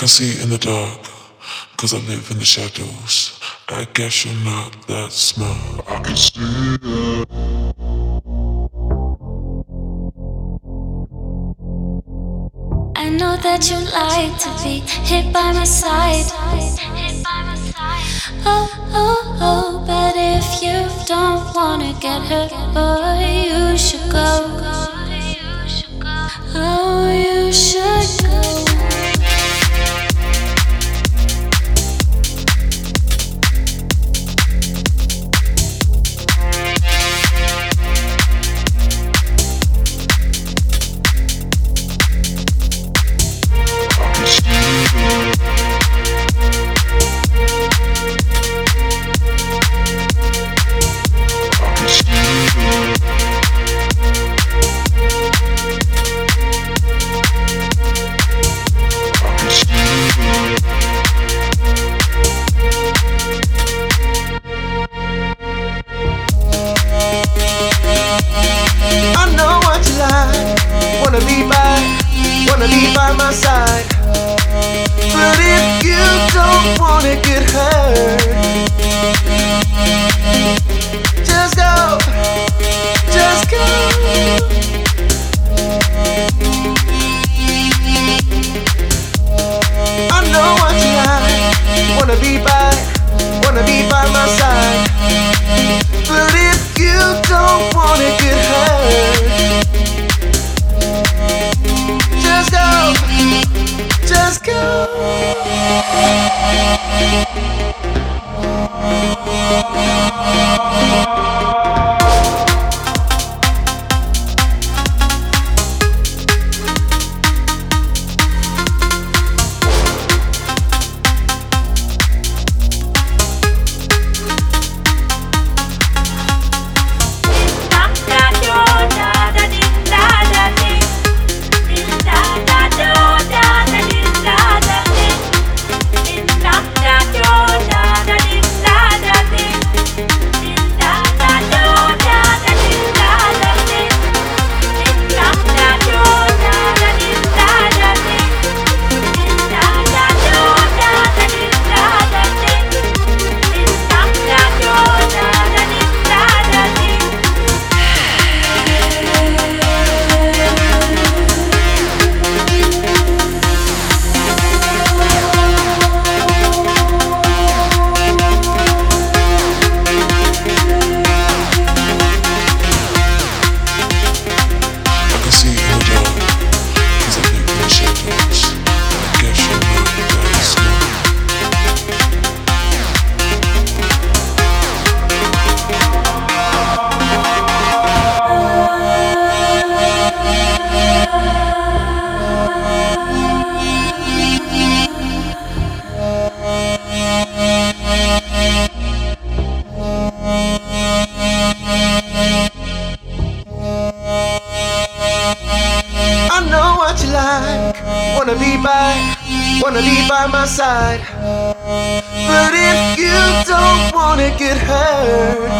can see in the dark, cause I live in the shadows. I guess you're not that smart. I can see it. I know that you like to be hit by my side. Oh, oh, oh, but if you don't wanna get hurt, boy, you should go. By my side. But if you don't wanna get hurt, just go, just go. I know what you like. Wanna be by, wanna be by my side. But if you don't wanna get hurt, by my side. But if you don't wanna get hurt,